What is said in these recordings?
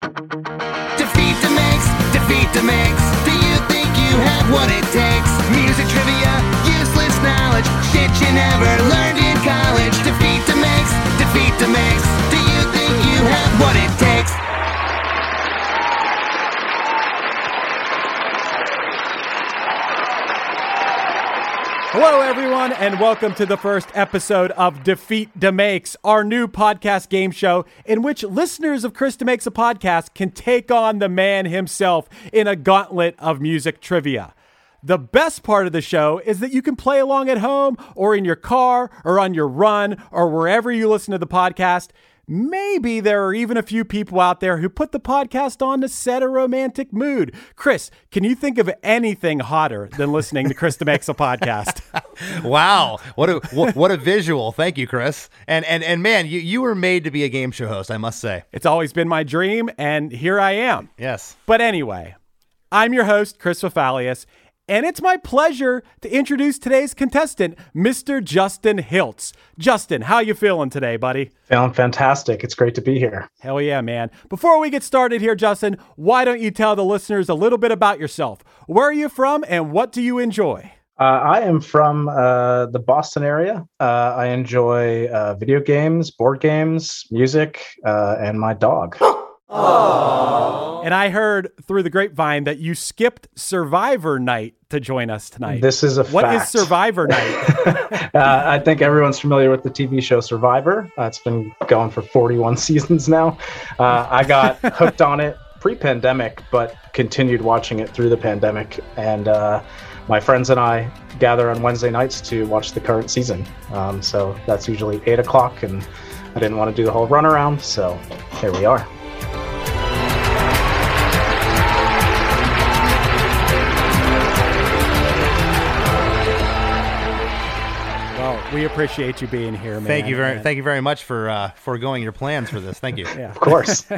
Defeat DeMakes, defeat DeMakes. Do you think you have what it takes? Music trivia, useless knowledge, shit you never learned in college. Defeat DeMakes, defeat DeMakes. Do you think you have what it takes? Hello, everyone, and welcome to the first episode of Defeat DeMakes, our new podcast game show in which listeners of Chris DeMakes a Podcast can take on the man himself in a gauntlet of music trivia. The best part of the show is that you can play along at home or in your car or on your run or wherever you listen to the podcast. Maybe there are even a few people out there who put the podcast on to set a romantic mood. Chris, can you think of anything hotter than listening to Chris DeMakes a podcast? wow, what a what, what a visual! Thank you, Chris. And and and man, you you were made to be a game show host. I must say. It's always been my dream, and here I am. Yes. But anyway, I'm your host, Chris Fafalius, and it's my pleasure to introduce today's contestant, Mr. Justin Hiltz. Justin, how you feeling today, buddy? Feeling fantastic. It's great to be here. Hell yeah, man. Before we get started here, Justin, why don't you tell the listeners a little bit about yourself? Where are you from and what do you enjoy? Uh, I am from uh, the Boston area. Uh, I enjoy uh, video games, board games, music, uh, and my dog. And I heard through the grapevine that you skipped Survivor Night to join us tonight. This is a What is fact. Survivor Night? uh, I think everyone's familiar with the TV show Survivor. Uh, it's been going for 41 seasons now. Uh, I got hooked on it pre-pandemic, but continued watching it through the pandemic. And uh, my friends and I gather on Wednesday nights to watch the current season. Um, so that's usually eight o'clock, and I didn't want to do the whole runaround, so here we are. Well, we appreciate you being here, man. Thank you very And- thank you very much for uh, foregoing your plans for this. Thank you. Yeah. Of course.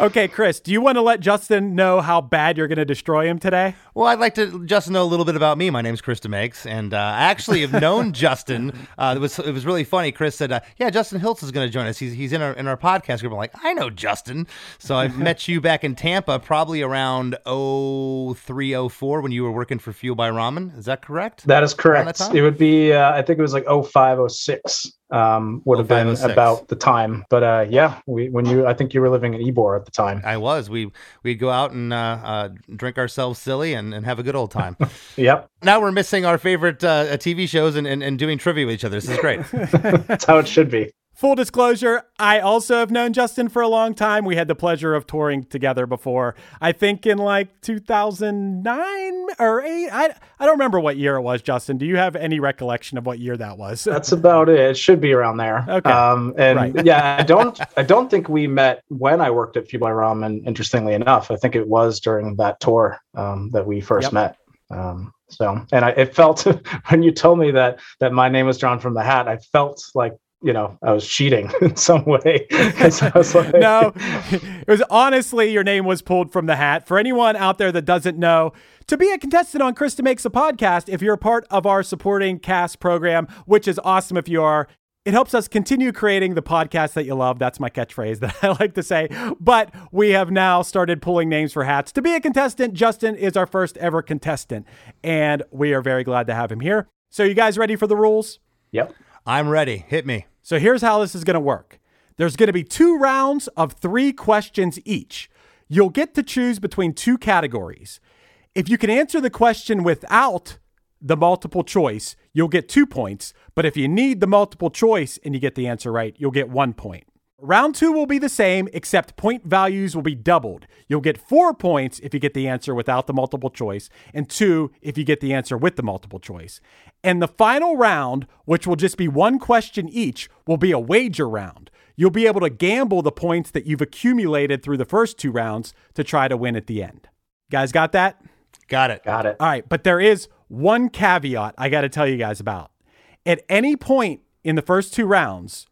Okay, Chris, do you want to let Justin know how bad you're going to destroy him today? Well, I'd like to just know a little bit about me. My name's Chris DeMakes, and uh, I actually have known Justin. Uh, it was it was really funny. Chris said, uh, "Yeah, Justin Hiltz is going to join us. He's he's in our in our podcast group." I'm like, "I know Justin." So I met you back in Tampa, probably around 03, 04 when you were working for Fueled by Ramen. Is that correct? That is correct. time? It would be, uh, I think it was like 0506 um, would have been 0506. about the time. But uh, yeah, we, when you, I think you were living in Ybor at the time. I was. We we'd go out and uh, uh, drink ourselves silly and, and have a good old time. Yep. now we're missing our favorite uh, TV shows and, and, and doing trivia with each other. This is great. That's how it should be. Full disclosure, I also have known Justin for a long time. We had the pleasure of touring together before. I think in like 2009 or 8. I, I don't remember what year it was, Justin. Do you have any recollection of what year that was? That's about it. It should be around there. Okay. Um, and Right. yeah, I don't, I don't think we met when I worked at by Ramen. Interestingly enough, I think it was during that tour um, that we first Yep. met. Um, so, and I, it felt when you told me that that my name was drawn from the hat, I felt like you know I was cheating in some way. 'Cause I was like, no, it was honestly your name was pulled from the hat. For anyone out there that doesn't know, to be a contestant on Chris DeMakes a Podcast, if you're a part of our supporting cast program, which is awesome if you are, it helps us continue creating the podcast that you love. That's my catchphrase that I like to say. But we have now started pulling names for hats. To be a contestant, Justin is our first ever contestant, and we are very glad to have him here. So, you guys ready for the rules? Yep. I'm ready. Hit me. So here's how this is going to work. There's going to be two rounds of three questions each. You'll get to choose between two categories. If you can answer the question without the multiple choice, you'll get two points. But if you need the multiple choice and you get the answer right, you'll get one point. Round two will be the same, except point values will be doubled. You'll get four points if you get the answer without the multiple choice, and two if you get the answer with the multiple choice. And the final round, which will just be one question each, will be a wager round. You'll be able to gamble the points that you've accumulated through the first two rounds to try to win at the end. Guys, got that? Got it. Got it. All right, but there is one caveat I got to tell you guys about. At any point in the first two rounds,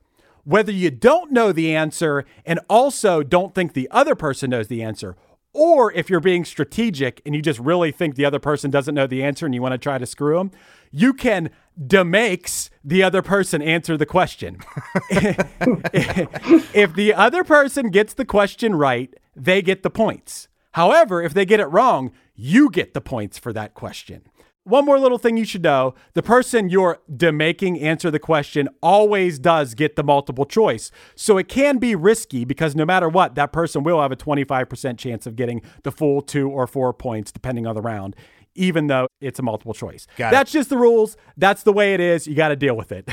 whether you don't know the answer and also don't think the other person knows the answer, or if you're being strategic and you just really think the other person doesn't know the answer and you want to try to screw them, you can demakes the other person answer the question. if the other person gets the question right, they get the points. However, if they get it wrong, you get the points for that question. One more little thing you should know the person you're demaking answer the question always does get the multiple choice. So it can be risky because no matter what, that person will have a 25% chance of getting the full two or four points depending on the round, even though it's a multiple choice. Got it. That's just the rules. That's the way it is. You got to deal with it.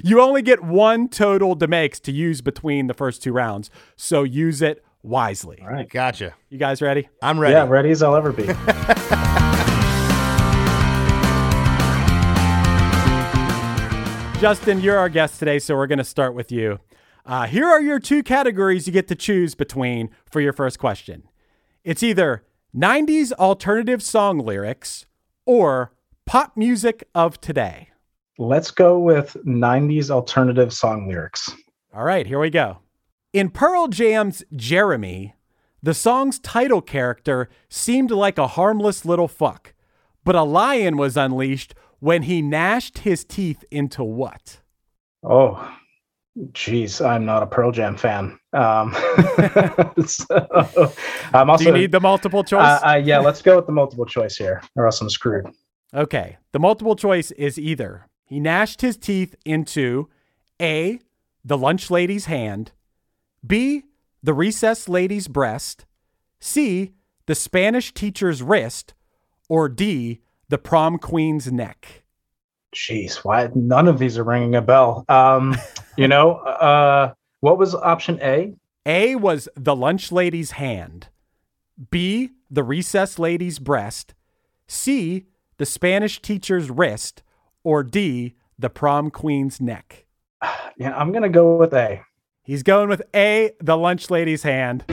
you only get one total demakes to use between the first two rounds. So use it wisely. All right. Gotcha. You guys ready? I'm ready. Yeah, ready as I'll ever be. Justin, you're our guest today, so we're going to start with you. Uh, here are your two categories you get to choose between for your first question. It's either 90s alternative song lyrics or pop music of today. Let's go with 90s alternative song lyrics. All right, here we go. In Pearl Jam's Jeremy, the song's title character seemed like a harmless little fuck, but a lion was unleashed when he gnashed his teeth into what? Oh, geez, I'm not a Pearl Jam fan. Um, so, I'm also. Do you need the multiple choice? uh, uh, yeah, let's go with the multiple choice here, or else I'm screwed. Okay. The multiple choice is either he gnashed his teeth into A, the lunch lady's hand, B, the recess lady's breast, C, the Spanish teacher's wrist, or D, the prom queen's neck. Jeez, why none of these are ringing a bell? Um, you know, uh, what was option A? A was the lunch lady's hand, B, the recess lady's breast, C, the Spanish teacher's wrist, or D, the prom queen's neck. Yeah, I'm gonna go with A. He's going with A, the lunch lady's hand.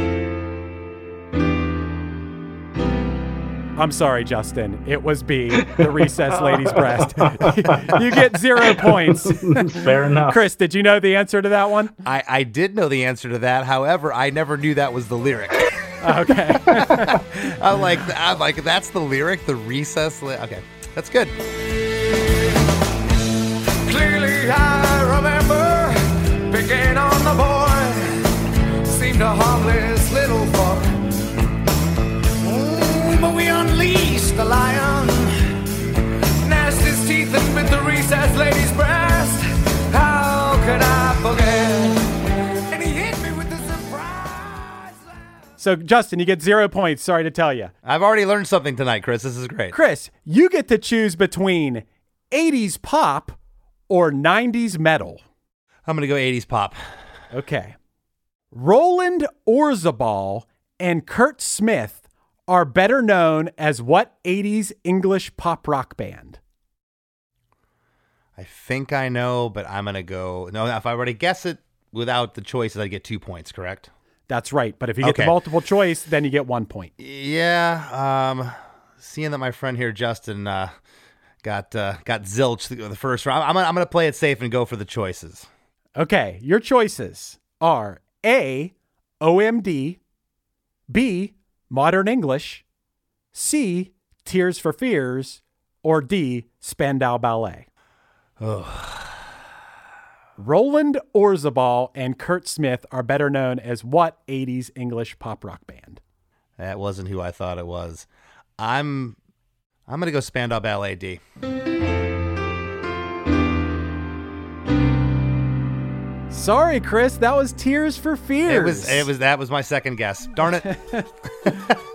I'm sorry, Justin. It was B, the recess lady's breast. you get zero points. Fair enough. Chris, did you know the answer to that one? I, I did know the answer to that. However, I never knew that was the lyric. Okay. I'm like, I'm like, that's the lyric, the recess. Li- okay, that's good. Clearly, I remember picking on the boy. Seemed a harmless the lion. Gnashed his teeth and bit the recess lady's breast. How could I forget? And he hit me with the surprise. so, Justin, you get zero points. Sorry to tell you. I've already learned something tonight, Chris. This is great. Chris, you get to choose between 80s pop or 90s metal. I'm gonna go 80s pop. Okay. Roland Orzabal and Curt Smith are better known as what 80s English pop rock band? I think I know, but I'm gonna go. No, if I were to guess it without the choices, I'd get two points. Correct? That's right. But if you get Okay. the multiple choice, then you get one point. Yeah. Um, seeing that my friend here, Justin, uh, got uh, got zilch the, the first round, I'm, gonna- I'm gonna play it safe and go for the choices. Okay. Your choices are A, OMD, B, Modern English, C, Tears for Fears, or D, Spandau Ballet. Roland Orzabal and Curt Smith are better known as what 80s English pop rock band? That wasn't who I thought it was. I'm I'm gonna go Spandau Ballet D. Sorry, Chris. That was Tears for Fears. It was. It was. That was my second guess. Darn it.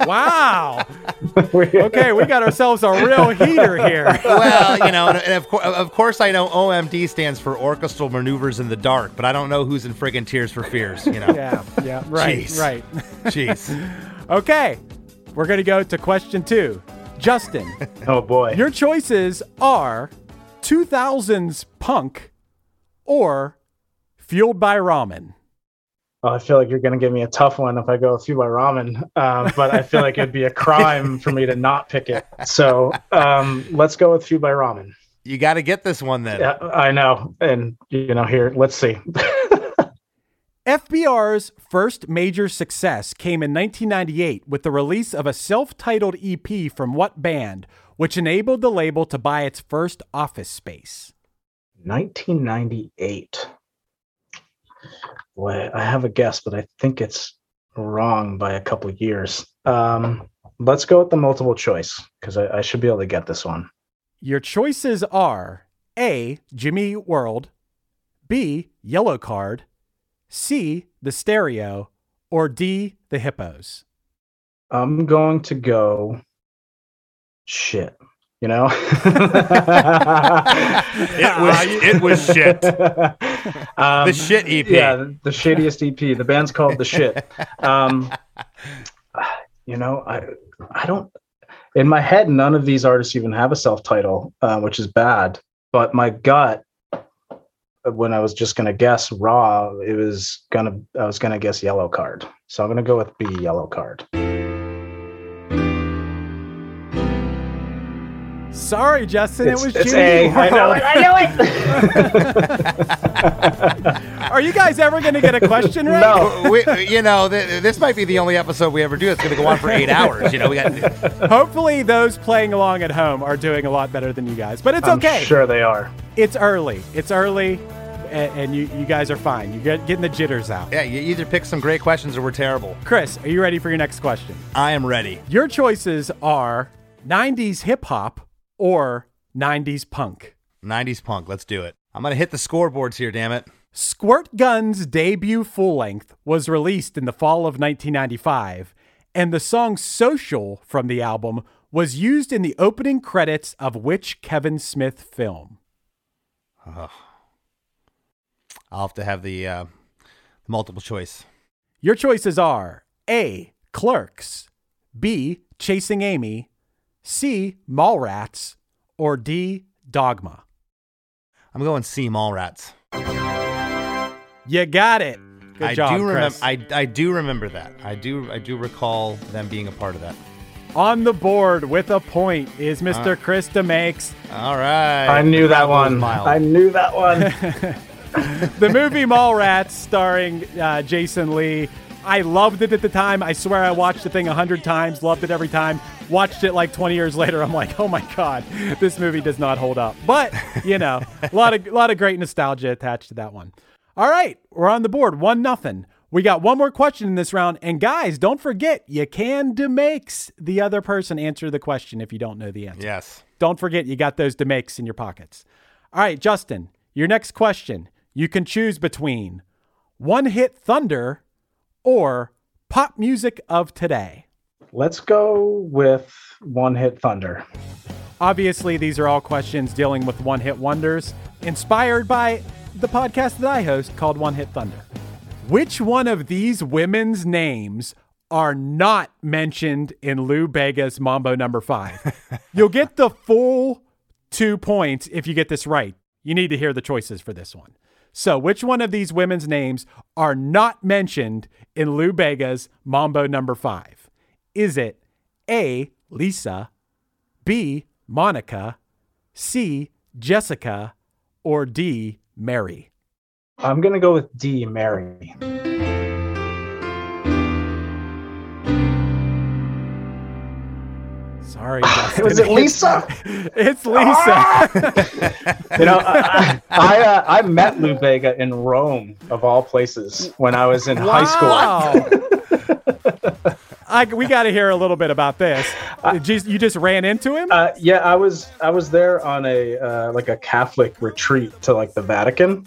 Wow. okay, we got ourselves a real heater here. well, you know, and, and of, course, of course, I know OMD stands for Orchestral Maneuvers in the Dark, but I don't know who's in friggin' Tears for Fears. You know. Yeah. Yeah. Right. Jeez. Right. Jeez. Okay, we're gonna go to question two. Justin, Oh boy. your choices are 2000s punk or fueled by ramen. Oh, I feel like you're going to give me a tough one if I go through by ramen, um, but I feel like it'd be a crime for me to not pick it. So um, let's go with Fueled by Ramen. You got to get this one then. Yeah, I know. And, you know, here, let's see. FBR's first major success came in 1998 with the release of a self titled EP from what band, which enabled the label to buy its first office space? 1998. Boy, I have a guess, but I think it's wrong by a couple of years. Um, let's go with the multiple choice because I, I should be able to get this one. Your choices are A. Jimmy World, B. Yellowcard, C. The Stereo, or D. The Hippos. I'm going to go shit. You know, It was. it was shit. Um, The shit EP. Yeah, the, the shittiest EP. The band's called the shit. Um, you know, I I don't. In my head, none of these artists even have a self title, uh, which is bad. But my gut, when I was just gonna guess raw, it was gonna I was gonna guess Yellowcard. So I'm gonna go with B, Yellowcard. Sorry, Justin, It's, it was it's Jimmy A. Eat I know it. I know it. Are you guys ever going to get a question right? No. we, you know, th- this might be the only episode we ever do that's going to go on for eight hours. You know, we got. Hopefully, those playing along at home are doing a lot better than you guys. But it's I'm okay. sure they are. It's early. It's early, and, and you, you guys are fine. You're get, getting the jitters out. Yeah, you either pick some great questions or we're terrible. Chris, are you ready for your next question? I am ready. Your choices are 90s hip hop or 90s punk. 90s punk. Let's do it. I'm going to hit the scoreboards here, damn it. Squirtgun's debut full length was released in the fall of 1995, and the song Social from the album was used in the opening credits of which Kevin Smith film? I'll have to have the uh, multiple choice. Your choices are A. Clerks, B. Chasing Amy, C. Mallrats, or D. Dogma. I'm going C Mallrats. You got it. Good I job, do remember. Chris. I, I do remember that. I do. I do recall them being a part of that. On the board with a point is Mr. Chris DeMakes. All right. I knew that Crowd goes one. I knew that one. the movie Mallrats, starring uh, Jason Lee. I loved it at the time. I swear I watched the thing a hundred times, loved it every time. Watched it like 20 years later. I'm like, oh my god, this movie does not hold up. But you know, a lot of a lot of great nostalgia attached to that one. All right, we're on the board, one nothing. We got one more question in this round, and guys, don't forget you can demakes the other person answer the question if you don't know the answer. Yes. Don't forget you got those demakes in your pockets. All right, Justin, your next question. You can choose between one hit thunder or pop music of today. Let's go with One Hit Thunder. Obviously, these are all questions dealing with one hit wonders, inspired by the podcast that I host called One Hit Thunder. Which one of these women's names are not mentioned in Lou Bega's Mambo number five? You'll get the full two points if you get this right. You need to hear the choices for this one. So, which one of these women's names are not mentioned in Lou Bega's Mambo number five? Is it A, Lisa, B, Monica, C, Jessica, or D, Mary? I'm gonna go with D, Mary. Sorry, Justin. Was it Lisa? It's Lisa. You know, I I, uh, I met Lou Bega in Rome, of all places, when I was in high school. I, we got to hear a little bit about this. Did you, you just ran into him? Uh, yeah, I was I was there on a uh, like a Catholic retreat to like the Vatican,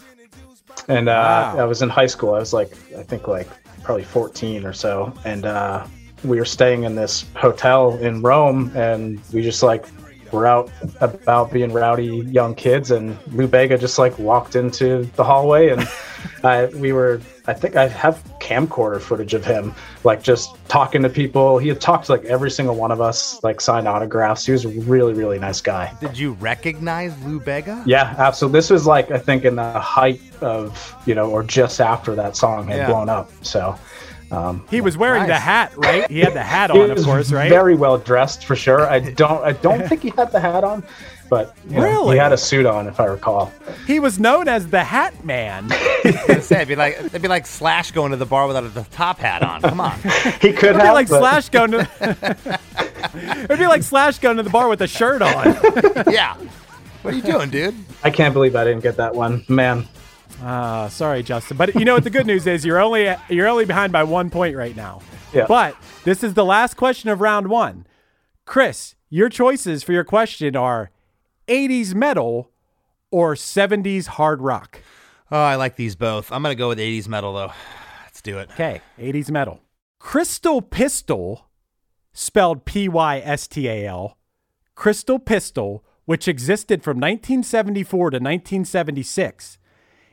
and uh, Wow. I was in high school. I was like, I think like probably 14 or so, and uh, we were staying in this hotel in Rome, and we just like were out about being rowdy young kids, and Lou Bega just like walked into the hallway, and I, we were. I think I have camcorder footage of him, like just talking to people. He had talked to like every single one of us, like signed autographs. He was a really, really nice guy. Did you recognize Lou Bega? Yeah, absolutely. This was like I think in the height of you know, or just after that song had Yeah. blown up. So um, He was wearing the hat, right? He had the hat on, of course, right? Very well dressed for sure. I don't I don't think he had the hat on, but you know, he had a suit on if I recall. He was known as the Hat Man. I was say, it'd be like it'd be like Slash going to the bar without a top hat on. Come on. He could It'd be have like but Slash going to. It'd be like Slash going to the bar with a shirt on. yeah. What are you doing, dude? I can't believe I didn't get that one, man. Ah, sorry, Justin. But you know what? The good news is you're only you're only behind by one point right now. Yeah. But this is the last question of round one. Chris, your choices for your question are 80s metal or 70s hard rock. Oh, I like these both. I'm gonna go with 80s metal though. Let's do it. Okay, 80s metal. Crystal Pystal, spelled P Y S T A L, Crystal Pystal, which existed from 1974 to 1976,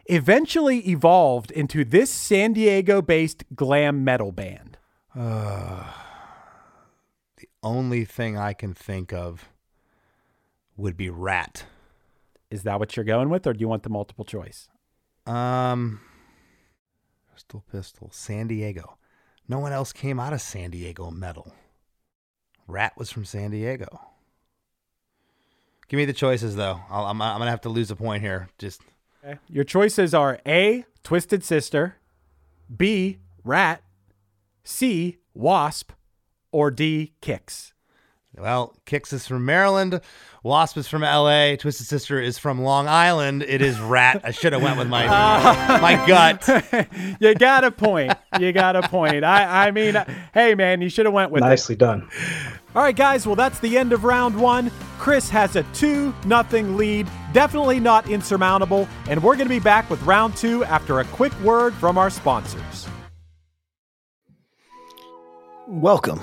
eventually evolved into this San Diego based glam metal band. Uh, the only thing I can think of would be Ratt. Is that what you're going with, or do you want the multiple choice? Um, Crystal Pystal, San Diego. No one else came out of San Diego metal. Ratt was from San Diego. Give me the choices though. I'll, I'm, I'm gonna have to lose a point here. Just Okay. Your choices are A, Twisted Sister, B, Ratt, C, Wasp, or D, Kix. Well, Kix is from Maryland. Wasp is from L.A. Twisted Sister is from Long Island. It is Ratt. I should have went with my my gut. you got a point. You got a point. I, I mean, hey man, you should have went with it. Nicely done. All right, guys. Well, that's the end of round one. Chris has a two nothing lead. Definitely not insurmountable. And we're going to be back with round two after a quick word from our sponsors. Welcome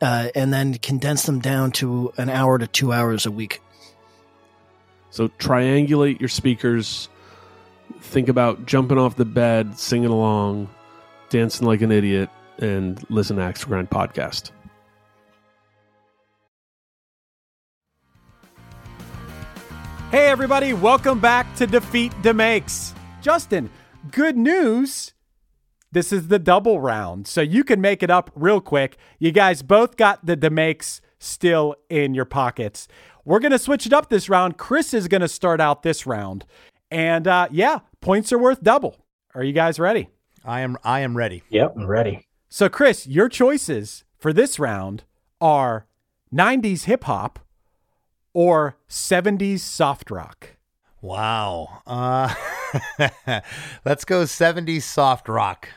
uh, and then condense them down to an hour to two hours a week. So triangulate your speakers. Think about jumping off the bed, singing along, dancing like an idiot, and listen to Axe to Grind podcast. Hey, everybody, welcome back to Defeat DeMakes. Justin, good news. This is the double round, so you can make it up real quick. You guys both got the Demakes still in your pockets. We're going to switch it up this round. Chris is going to start out this round. And uh, yeah, points are worth double. Are you guys ready? I am I am ready. Yep, I'm ready. So, Chris, your choices for this round are 90s hip hop or 70s soft rock. Wow. Uh, let's go 70s soft rock.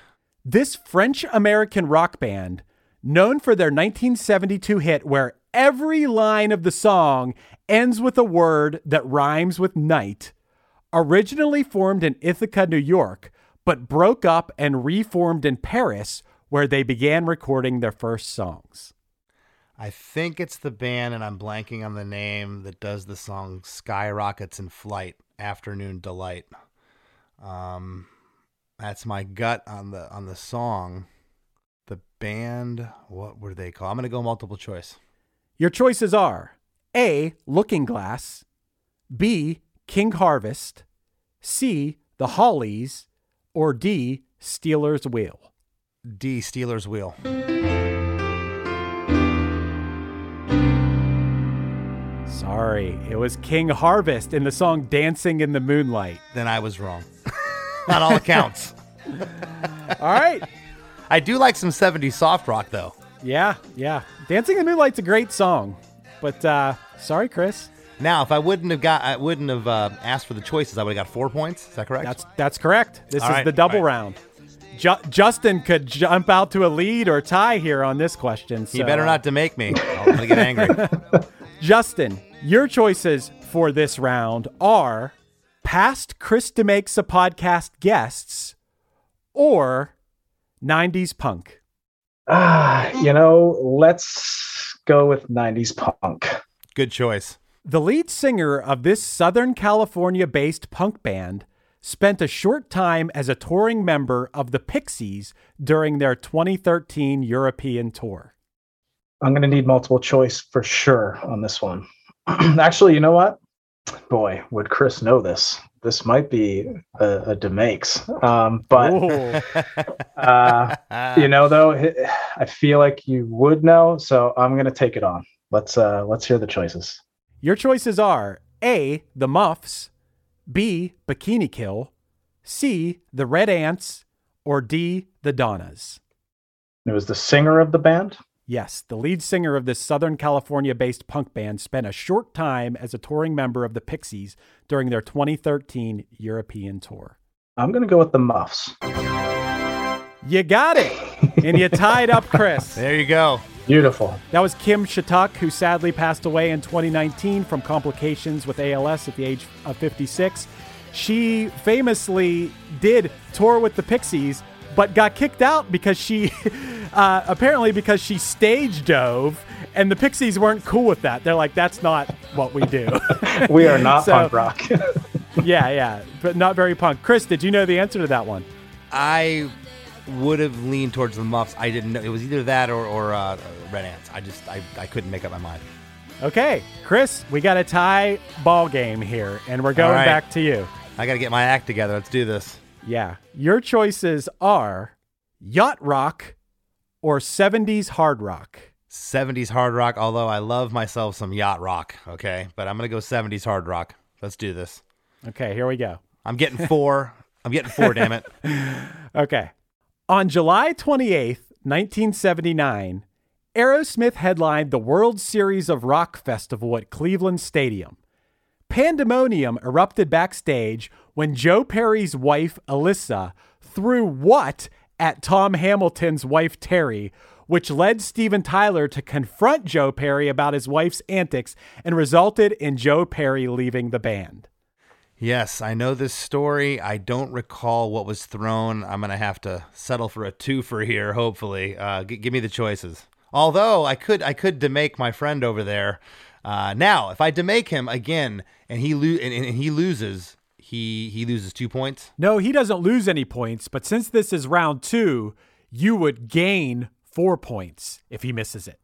This French American rock band, known for their 1972 hit where every line of the song ends with a word that rhymes with night, originally formed in Ithaca, New York, but broke up and reformed in Paris, where they began recording their first songs. I think it's the band, and I'm blanking on the name that does the song "Skyrockets in Flight," "Afternoon Delight." Um, that's my gut on the on the song. The band, what were they called? I'm going to go multiple choice. Your choices are A. Looking Glass, B. King Harvest, C. The Hollies, or D. Stealers Wheel. D. Stealers Wheel. Sorry, it was King Harvest in the song Dancing in the Moonlight. Then I was wrong. On all accounts. All right. I do like some 70s soft rock, though. Yeah, yeah. Dancing in the Moonlight's a great song. But uh sorry, Chris. Now, if I wouldn't have got, I wouldn't have uh, asked for the choices, I would have got four points. Is that correct? That's that's correct. This All is right, the double right. round. Ju- Justin could jump out to a lead or tie here on this question. you so, better uh, not to make me. I'm to get angry. Justin, your choices for this round are past Chris DeMakes a podcast guests or 90s punk. Ah, you know, let's go with 90s punk. Good choice. The lead singer of this Southern California based punk band spent a short time as a touring member of the Pixies during their 2013 European tour. I'm going to need multiple choice for sure on this one. Actually, you know what? Boy, would Chris know this? This might be a, a demakes. Um, but uh, you know, though, I feel like you would know, so I'm going to take it on. Let's uh, let's hear the choices. Your choices are A, the Muffs, B, Bikini Kill, C, the Red Ants, or D, the Donnas. It was the singer of the band. Yes, the lead singer of this Southern California based punk band spent a short time as a touring member of the Pixies during their 2013 European tour. I'm going to go with the Muffs. You got it! and you tied up Chris. There you go. Beautiful. That was Kim Shattuck, who sadly passed away in 2019 from complications with ALS at the age of 56. She famously did tour with the Pixies, but got kicked out because she, uh, apparently, because she stage dove, and the Pixies weren't cool with that. They're like, that's not what we do. We are not So- punk rock. yeah, yeah, but not very punk. Chris, did you know the answer to that one? I would have leaned towards the Muffs. I didn't know. It was either that or, or uh, Red Ants. I just, I, I couldn't make up my mind. Okay, Chris, we got a tie ball game here, and we're going right. back to you. I got to get my act together. Let's do this. Yeah. Your choices are yacht rock or 70s hard rock. 70s hard rock, although I love myself some yacht rock, okay? But I'm going to go 70s hard rock. Let's do this. Okay, here we go. I'm getting four. I'm getting four, damn it. Okay. On July 28th, 1979, Aerosmith headlined the World Series of Rock Festival at Cleveland Stadium. Pandemonium erupted backstage when Joe Perry's wife, Elyssa, threw what at Tom Hamilton's wife, Terry, which led Steven Tyler to confront Joe Perry about his wife's antics and resulted in Joe Perry leaving the band. Yes, I know this story. I don't recall what was thrown. I'm going to have to settle for a two for here, hopefully. Uh, g- give me the choices. Although I could, I could demake my friend over there. Uh, now, if I demake him again and he lo- and, and he loses, he he loses two points. No, he doesn't lose any points, but since this is round two, you would gain four points if he misses it.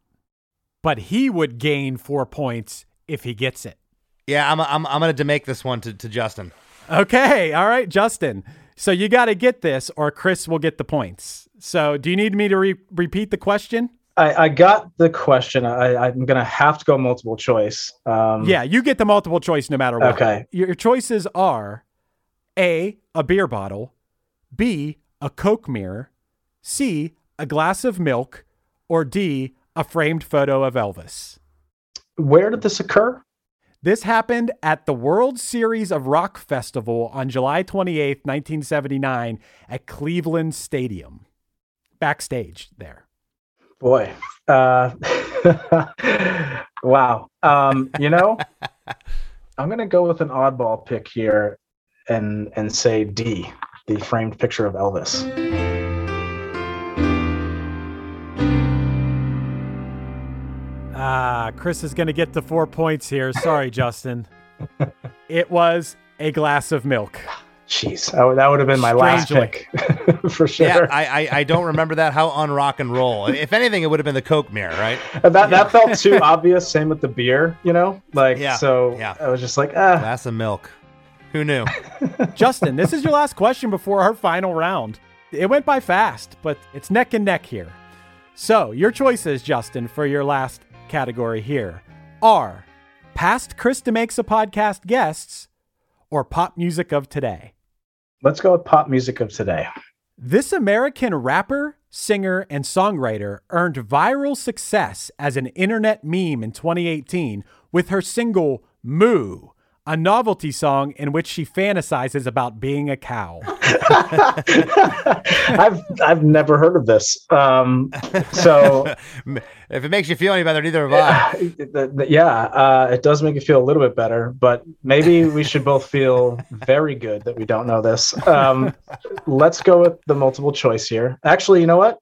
But he would gain four points if he gets it. Yeah, I'm I'm I'm going to demake this one to, to Justin. Okay, all right, Justin. So you got to get this, or Chris will get the points. So do you need me to re- repeat the question? I, I got the question. I, I'm going to have to go multiple choice. Um, Yeah, you get the multiple choice no matter what. Okay. Your your choices are A, a beer bottle, B, a Coke mirror, C, a glass of milk, or D, a framed photo of Elvis. Where did this occur? This happened at the World Series of Rock Festival on July 28th, 1979, at Cleveland Stadium. Backstage there. Boy. Uh, wow. Um, you know, I'm going to go with an oddball pick here and and say D, the framed picture of Elvis. Ah, Chris is going to get the four points here. Sorry, Justin. It was a glass of milk. Jeez, that would, that would have been my last Strangely. pick for sure. Yeah, I, I I don't remember that. How on rock and roll. If anything, it would have been the Coke mirror, right? that that felt too obvious. Same with the beer, you know, like Yeah, so. yeah. I was just like, ah, Glass of milk. Who knew? Justin, this is your last question before our final round. It went by fast, but it's neck and neck here. So, your choices, Justin, for your last category here are past Chris DeMakes a Podcast guests or pop music of today. Let's go with pop music of today. This American rapper, singer, and songwriter earned viral success as an internet meme in 2018 with her single Moo, a novelty song in which she fantasizes about being a cow. I've I've never heard of this. Um, so if it makes you feel any better, neither have I. th- th- yeah, uh, it does make you feel a little bit better, but maybe we should both feel very good that we don't know this. Um, let's go with the multiple choice here. Actually, you know what?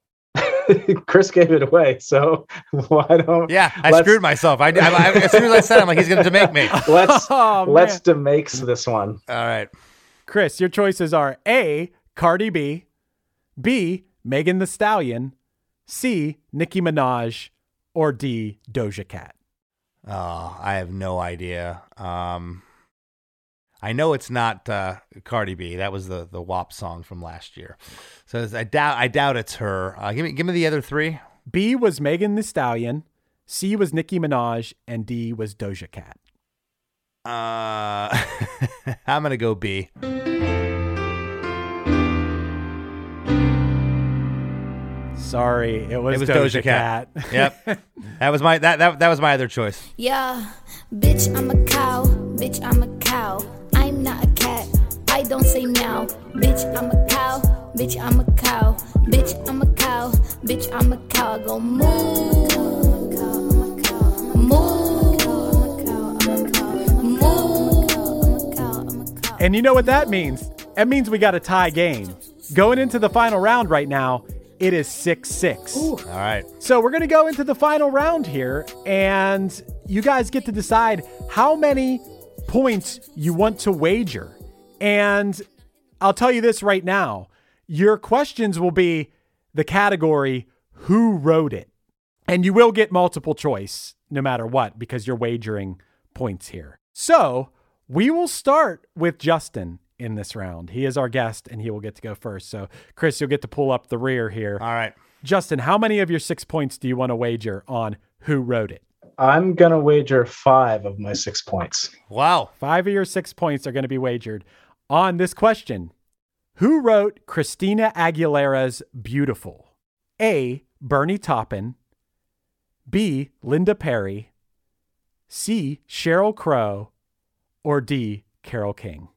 Chris gave it away, so why don't Yeah, I screwed myself. I, I, I as soon as I said, it, I'm like, he's going to make me. Let's Oh, let's man. demakes this one. All right, Chris, your choices are A, Cardi B, B, Megan Thee Stallion, C, Nicki Minaj, or D, Doja Cat. Oh, I have no idea. Um, I know it's not uh, Cardi B. That was the the WAP song from last year. So I doubt I doubt it's her. Uh, give me give me the other three. B was Megan Thee Stallion, C was Nicki Minaj, and D was Doja Cat. Uh, I'm gonna go B. Sorry, it was, It was Doja, Doja Cat. Cat. Yep, that was my that, that that was my other choice. Yeah, bitch, I'm a cow. Bitch, I'm a cow. I don't say meow. Bitch, I'm a cow. Bitch, I'm a cow. Bitch, I'm a cow. Bitch, I'm a cow. Go moo. Moo. Moo. And you know what that means? That means we got a tie game. Going into the final round right now, it is 6 6. All right. So we're going to go into the final round here, and you guys get to decide how many points you want to wager. And I'll tell you this right now your questions will be the category Who Wrote It? And you will get multiple choice no matter what because you're wagering points here. So we will start with Justin in this round. He is our guest and he will get to go first. So, Chris, you'll get to pull up the rear here. All right. Justin, how many of your six points do you want to wager on who wrote it? I'm gonna wager five of my six points. Wow. Five of your six points are going to be wagered on this question Who wrote Christina Aguilera's Beautiful? A. Bernie Taupin, B. Linda Perry, C. Sheryl Crow, or D. Carole King?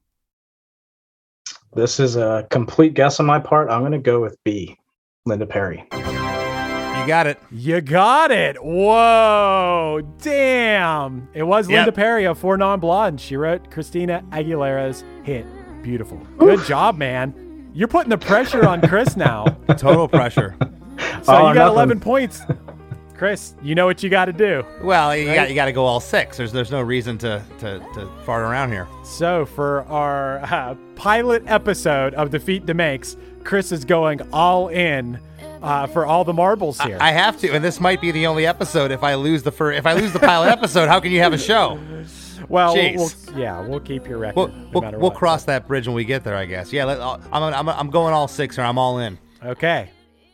This is a complete guess on my part. I'm gonna go with B, Linda Perry. You got it. You got it. Whoa. Damn. It was Yep. Linda Perry of Four Non Blondes. She wrote Christina Aguilera's hit, Beautiful. Good job, man. You're putting the pressure on Chris now. Total pressure. So All you got nothing. 11 points. Chris, you know what you got to do. Well, you Right? got you got to go all six. There's there's no reason to to, to fart around here. So for our uh, pilot episode of Defeat DeMakes, Chris is going all in uh, for all the marbles here. I have to, and this might be the only episode. If I lose the fir- if I lose the pilot episode, how can you have a show? Well, we'll, we'll- yeah, we'll keep your record We'll no we'll, we'll cross that bridge when we get there, I guess. Yeah, let, I'm, I'm I'm I'm going all six, or I'm all in. Okay.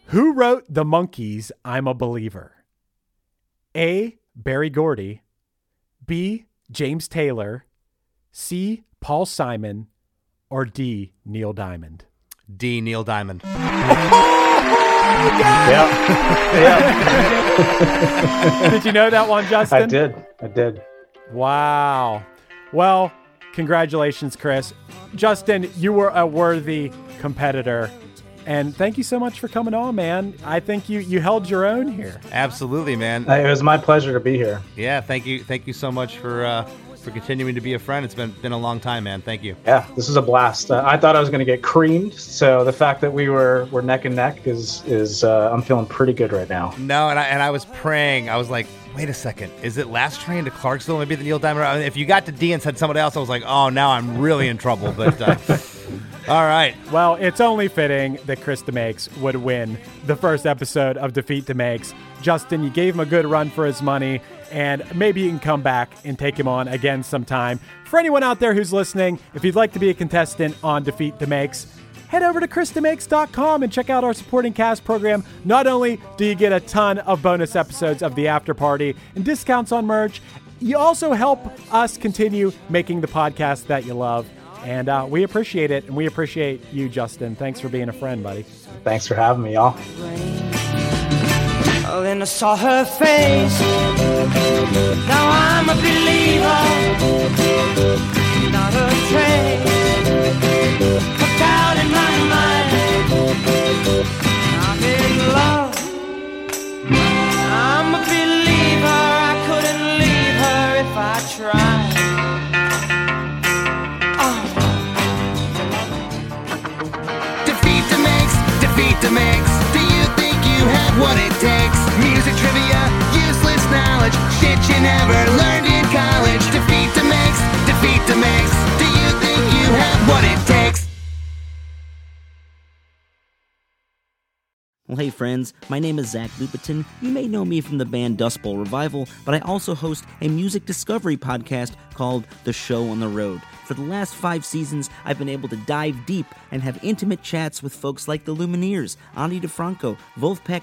Who wrote The Monkees' I'm a Believer? A. Berry Gordy. B. James Taylor. C. Paul Simon. Or D. Neil Diamond? D. Neil Diamond. Yeah, yeah, Did you know that one, Justin? I did. I did. Wow. Well, congratulations, Chris. Justin, you were a worthy competitor. And thank you so much for coming on, man. I think you you held your own here. Absolutely, man. It was my pleasure to be here. Yeah, thank you, thank you so much for uh, for continuing to be a friend. It's been been a long time, man. Thank you. Yeah, this is a blast. Uh, I thought I was going to get creamed, so the fact that we were were neck and neck is is uh, I'm feeling pretty good right now. No, and I and I was praying. I was like, wait a second, is it last train to Clarksville? Maybe the Neil Diamond. I mean, if you got to D and said somebody else, I was like, oh, now I'm really in trouble. But uh, All right. Well, it's only fitting that Chris DeMakes would win the first episode of Defeat DeMakes. Justin, you gave him a good run for his money, and maybe you can come back and take him on again sometime. For anyone out there who's listening, if you'd like to be a contestant on Defeat the DeMakes, head over to chrisdemakes.com and check out our supporting cast program. Not only do you get a ton of bonus episodes of the after party and discounts on merch, you also help us continue making the podcast that you love. And uh, we appreciate it. And we appreciate you, Justin. Thanks for being a friend, buddy. Thanks for having me, y'all. Oh, then I saw her face. Now I'm a believer. Not a trace of doubt in my mind. What it takes? Music trivia, useless knowledge, shit you never learned in college. Defeat DeMakes, defeat DeMakes. Do you think you have what it takes? Well, hey friends, my name is Zach Lupetin. You may know me from the band Dustbowl Revival, but I also host a music discovery podcast called The Show on the Road. For the last five seasons, I've been able to dive deep and have intimate chats with folks like the Lumineers, Ani DiFranco, Vulfpeck,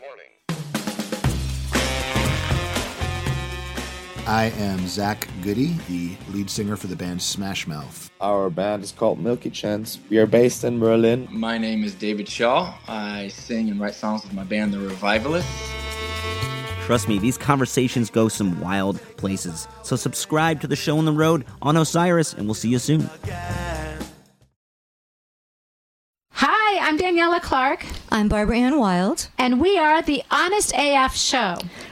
I am Zach Goode, the lead singer for the band Smash Mouth. Our band is called Milky Chance. We are based in Berlin. My name is David Shaw. I sing and write songs with my band, The Revivalists. Trust me, these conversations go some wild places. So, subscribe to the show on the road on Osiris, and we'll see you soon. Hi, I'm Daniela Clark. I'm Barbara Ann Wild. And we are the Honest AF Show.